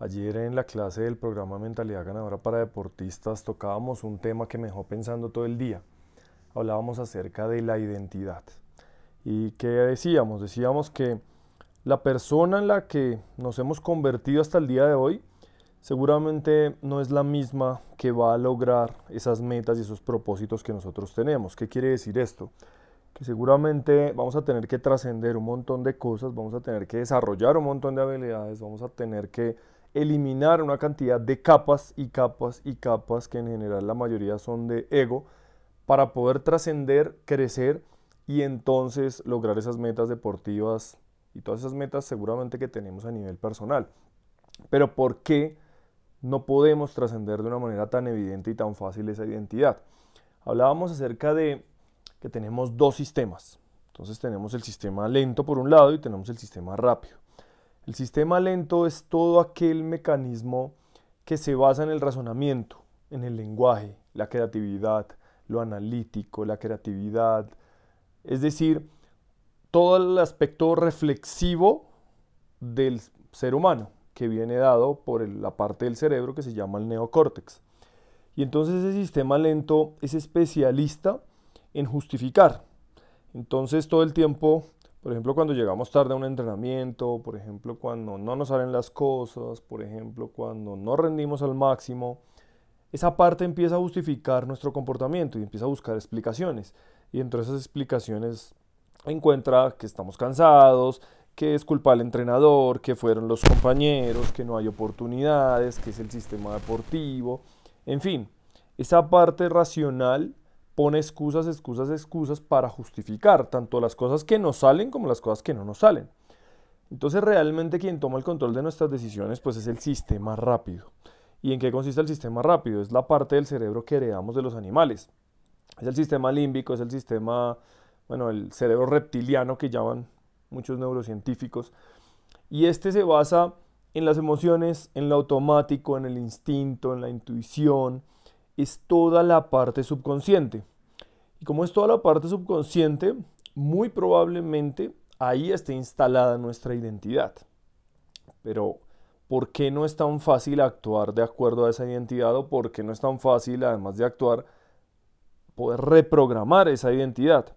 Ayer en la clase del programa Mentalidad Ganadora para Deportistas tocábamos un tema que me dejó pensando todo el día. Hablábamos acerca de la identidad. ¿Y qué decíamos? Decíamos que la persona en la que nos hemos convertido hasta el día de hoy seguramente no es la misma que va a lograr esas metas y esos propósitos que nosotros tenemos. ¿Qué quiere decir esto? Que seguramente vamos a tener que trascender un montón de cosas, vamos a tener que desarrollar un montón de habilidades, vamos a tener que eliminar una cantidad de capas y capas y capas que en general la mayoría son de ego para poder trascender, crecer y entonces lograr esas metas deportivas y todas esas metas seguramente que tenemos a nivel personal. Pero ¿por qué no podemos trascender de una manera tan evidente y tan fácil esa identidad? Hablábamos acerca de que tenemos dos sistemas. Entonces tenemos el sistema lento por un lado y tenemos el sistema rápido. El sistema lento es todo aquel mecanismo que se basa en el razonamiento, en el lenguaje, la creatividad, lo analítico, la creatividad, es decir, todo el aspecto reflexivo del ser humano que viene dado por la parte del cerebro que se llama el neocórtex. Y entonces ese sistema lento es especialista en justificar. Entonces todo el tiempo por ejemplo, cuando llegamos tarde a un entrenamiento, por ejemplo, cuando no nos salen las cosas, por ejemplo, cuando no rendimos al máximo, esa parte empieza a justificar nuestro comportamiento y empieza a buscar explicaciones. Y entre esas explicaciones encuentra que estamos cansados, que es culpa del entrenador, que fueron los compañeros, que no hay oportunidades, que es el sistema deportivo, en fin, esa parte racional pone excusas, excusas, excusas para justificar tanto las cosas que nos salen como las cosas que no nos salen. Entonces realmente quien toma el control de nuestras decisiones pues es el sistema rápido. ¿Y en qué consiste el sistema rápido? Es la parte del cerebro que heredamos de los animales. Es el sistema límbico, es el sistema, bueno, el cerebro reptiliano que llaman muchos neurocientíficos. Y este se basa en las emociones, en lo automático, en el instinto, en la intuición, es toda la parte subconsciente. Y como es toda la parte subconsciente, muy probablemente ahí esté instalada nuestra identidad. Pero, ¿por qué no es tan fácil actuar de acuerdo a esa identidad o por qué no es tan fácil, además de actuar, poder reprogramar esa identidad?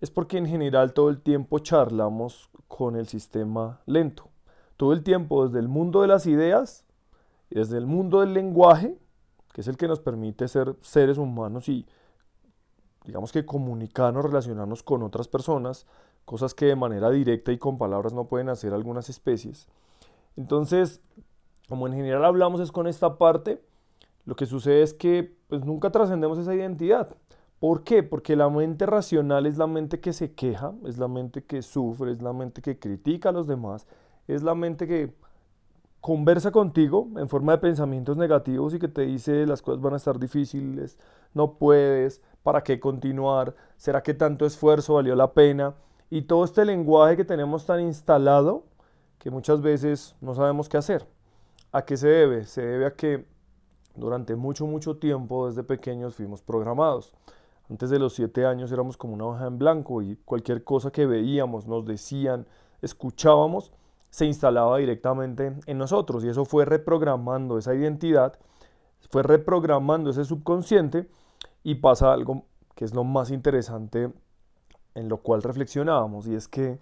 Es porque en general todo el tiempo charlamos con el sistema lento. Todo el tiempo desde el mundo de las ideas, desde el mundo del lenguaje, que es el que nos permite ser seres humanos y digamos que comunicarnos, relacionarnos con otras personas, cosas que de manera directa y con palabras no pueden hacer algunas especies. Entonces, como en general hablamos es con esta parte, lo que sucede es que pues nunca trascendemos esa identidad. ¿Por qué? Porque la mente racional es la mente que se queja, es la mente que sufre, es la mente que critica a los demás, es la mente que conversa contigo en forma de pensamientos negativos y que te dice las cosas van a estar difíciles, no puedes, ¿para qué continuar? ¿Será que tanto esfuerzo valió la pena? Y todo este lenguaje que tenemos tan instalado que muchas veces no sabemos qué hacer. ¿A qué se debe? Se debe a que durante mucho, mucho tiempo desde pequeños fuimos programados. Antes de los siete años éramos como una hoja en blanco y cualquier cosa que veíamos, nos decían, escuchábamos, se instalaba directamente en nosotros y eso fue reprogramando esa identidad, fue reprogramando ese subconsciente y pasa algo que es lo más interesante en lo cual reflexionábamos y es que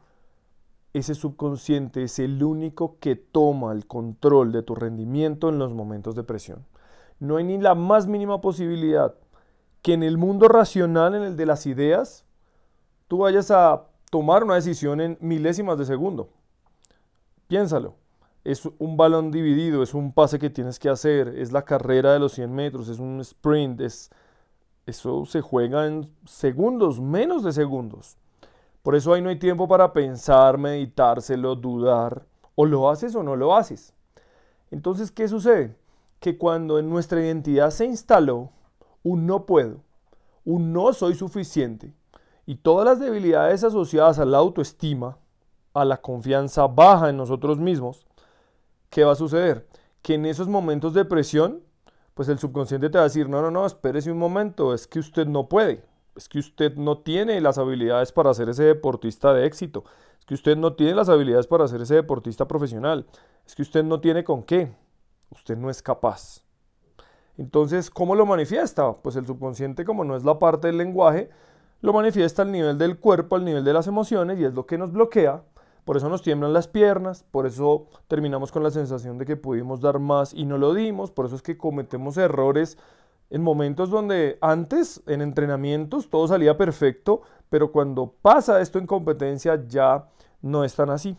ese subconsciente es el único que toma el control de tu rendimiento en los momentos de presión. No hay ni la más mínima posibilidad que en el mundo racional, en el de las ideas, tú vayas a tomar una decisión en milésimas de segundo. Piénsalo. Es un balón dividido, es un pase que tienes que hacer, es la carrera de los 100 metros, es un sprint, es, eso se juega en segundos, menos de segundos. Por eso ahí no hay tiempo para pensar, meditárselo, dudar. O lo haces o no lo haces. Entonces, ¿qué sucede? Que cuando en nuestra identidad se instaló un no puedo, un no soy suficiente y todas las debilidades asociadas a la autoestima, a la confianza baja en nosotros mismos, ¿qué va a suceder? Que en esos momentos de presión, pues el subconsciente te va a decir, no, no, no, espérese un momento, es que usted no puede, es que usted no tiene las habilidades para ser ese deportista de éxito, es que usted no tiene las habilidades para ser ese deportista profesional, es que usted no tiene con qué, usted no es capaz. Entonces, ¿cómo lo manifiesta? Pues el subconsciente, como no es la parte del lenguaje, lo manifiesta al nivel del cuerpo, al nivel de las emociones y es lo que nos bloquea. Por eso nos tiemblan las piernas, por eso terminamos con la sensación de que pudimos dar más y no lo dimos, por eso es que cometemos errores en momentos donde antes, en entrenamientos, todo salía perfecto, pero cuando pasa esto en competencia ya no es tan así.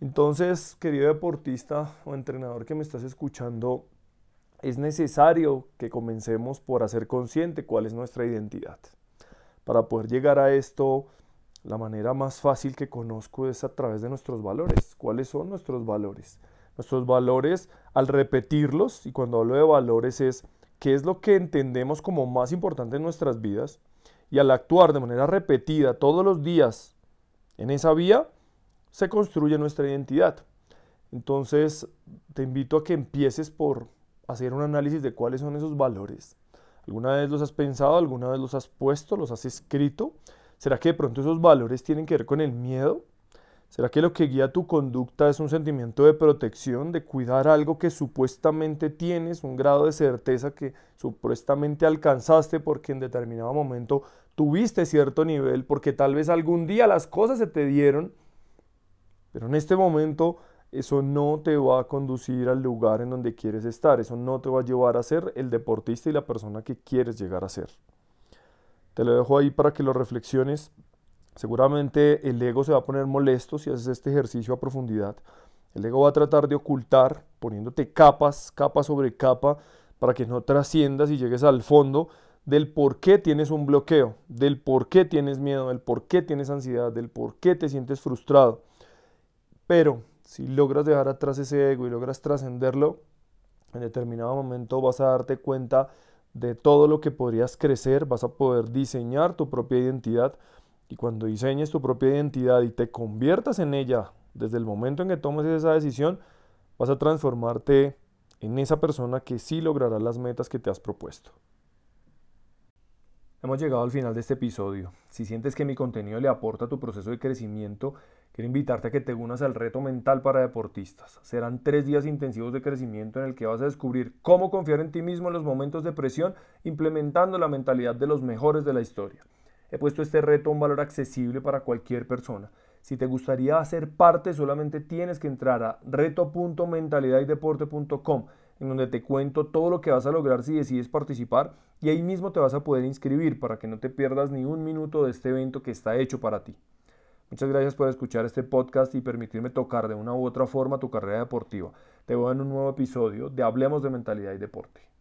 Entonces, querido deportista o entrenador que me estás escuchando, es necesario que comencemos por hacer consciente cuál es nuestra identidad. Para poder llegar a esto, la manera más fácil que conozco es a través de nuestros valores. ¿Cuáles son nuestros valores? Nuestros valores, al repetirlos, y cuando hablo de valores es qué es lo que entendemos como más importante en nuestras vidas, y al actuar de manera repetida todos los días en esa vía, se construye nuestra identidad. Entonces, te invito a que empieces por hacer un análisis de cuáles son esos valores. ¿Alguna vez los has pensado? ¿Alguna vez los has puesto? ¿Los has escrito? ¿Será que de pronto esos valores tienen que ver con el miedo? ¿Será que lo que guía tu conducta es un sentimiento de protección, de cuidar algo que supuestamente tienes, un grado de certeza que supuestamente alcanzaste porque en determinado momento tuviste cierto nivel, porque tal vez algún día las cosas se te dieron, pero en este momento eso no te va a conducir al lugar en donde quieres estar, eso no te va a llevar a ser el deportista y la persona que quieres llegar a ser. Te lo dejo ahí para que lo reflexiones. Seguramente el ego se va a poner molesto si haces este ejercicio a profundidad. El ego va a tratar de ocultar, poniéndote capas, capa sobre capa, para que no trasciendas y llegues al fondo del por qué tienes un bloqueo, del por qué tienes miedo, del por qué tienes ansiedad, del por qué te sientes frustrado. Pero si logras dejar atrás ese ego y logras trascenderlo, en determinado momento vas a darte cuenta de todo lo que podrías crecer, vas a poder diseñar tu propia identidad y cuando diseñes tu propia identidad y te conviertas en ella desde el momento en que tomes esa decisión, vas a transformarte en esa persona que sí logrará las metas que te has propuesto. Hemos llegado al final de este episodio. Si sientes que mi contenido le aporta a tu proceso de crecimiento, quiero invitarte a que te unas al reto mental para deportistas. Serán tres días intensivos de crecimiento en el que vas a descubrir cómo confiar en ti mismo en los momentos de presión, implementando la mentalidad de los mejores de la historia. He puesto este reto a un valor accesible para cualquier persona. Si te gustaría hacer parte, solamente tienes que entrar a reto.mentalidaddeporte.com en donde te cuento todo lo que vas a lograr si decides participar y ahí mismo te vas a poder inscribir para que no te pierdas ni un minuto de este evento que está hecho para ti. Muchas gracias por escuchar este podcast y permitirme tocar de una u otra forma tu carrera deportiva. Te veo en un nuevo episodio de Hablemos de Mentalidad y Deporte.